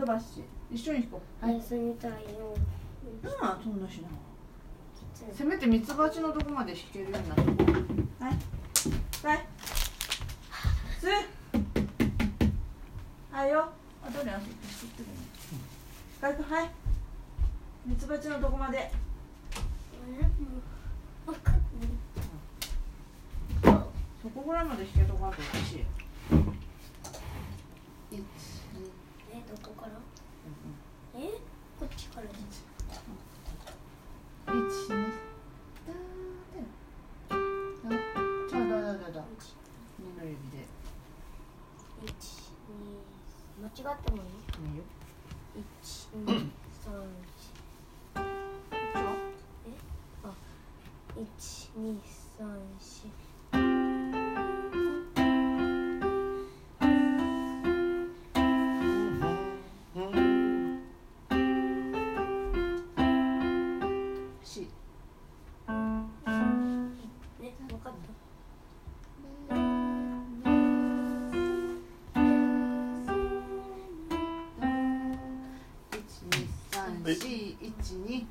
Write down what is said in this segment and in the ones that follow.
ドバッシー一緒に弾こう。休みたいよ。ああそんなしなせめてミツバチのとこまで弾けるようになってはい。はい。す。はいよ。あどれ遊びってるね。はいはい。ミツバチのとこまで。そこぐらいまで弾けとかんとおかしい一間違ってもいい？いいよ。1 2 3 4え？あ1 2 3 4 112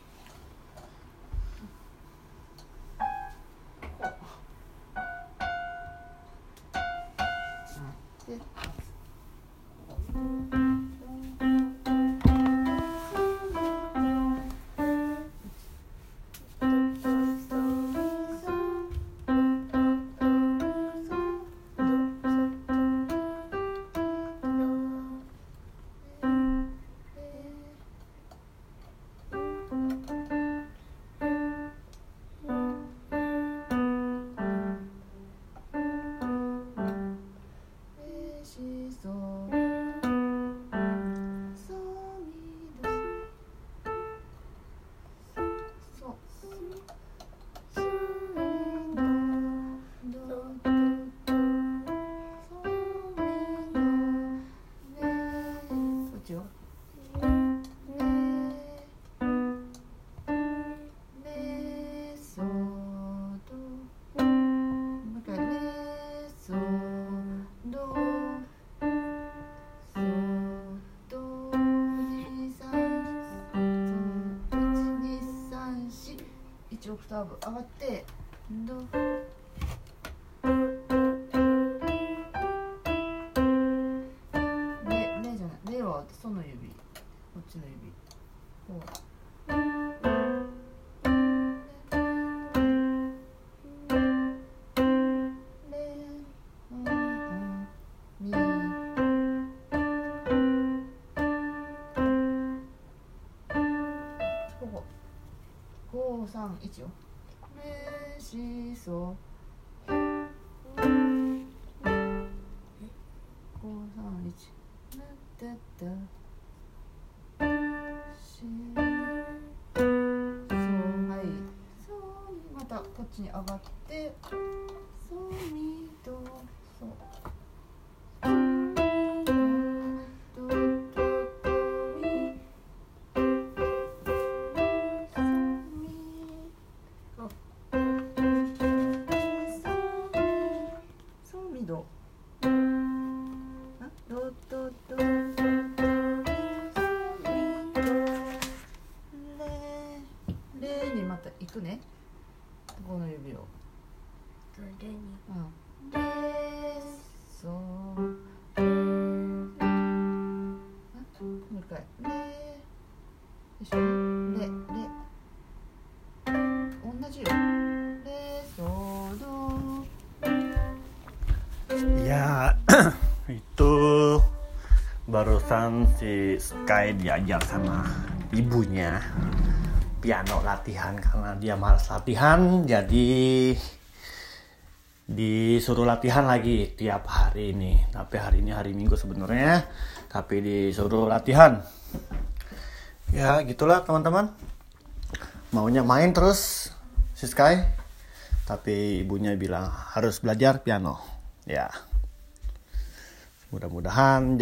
上がってどレレじゃないレはその指。こっちの指。こうレうんうんミここ。五三一よしそえ五三一なだだしそうはい。そうまたこっちに上がって。レレにまた行くねこの指をどれにうんレソレあもう一回レ一緒にレレ同じよレソド Ya, itu barusan si Sky diajar sama ibunya piano latihan karena dia malas latihan jadi disuruh latihan lagi tiap hari ini. Tapi hari ini hari minggu sebenarnya tapi disuruh latihan. Ya gitulah teman-teman. Maunya main terus si Sky. Tapi ibunya bilang harus belajar piano. Ya. Mudah-mudahan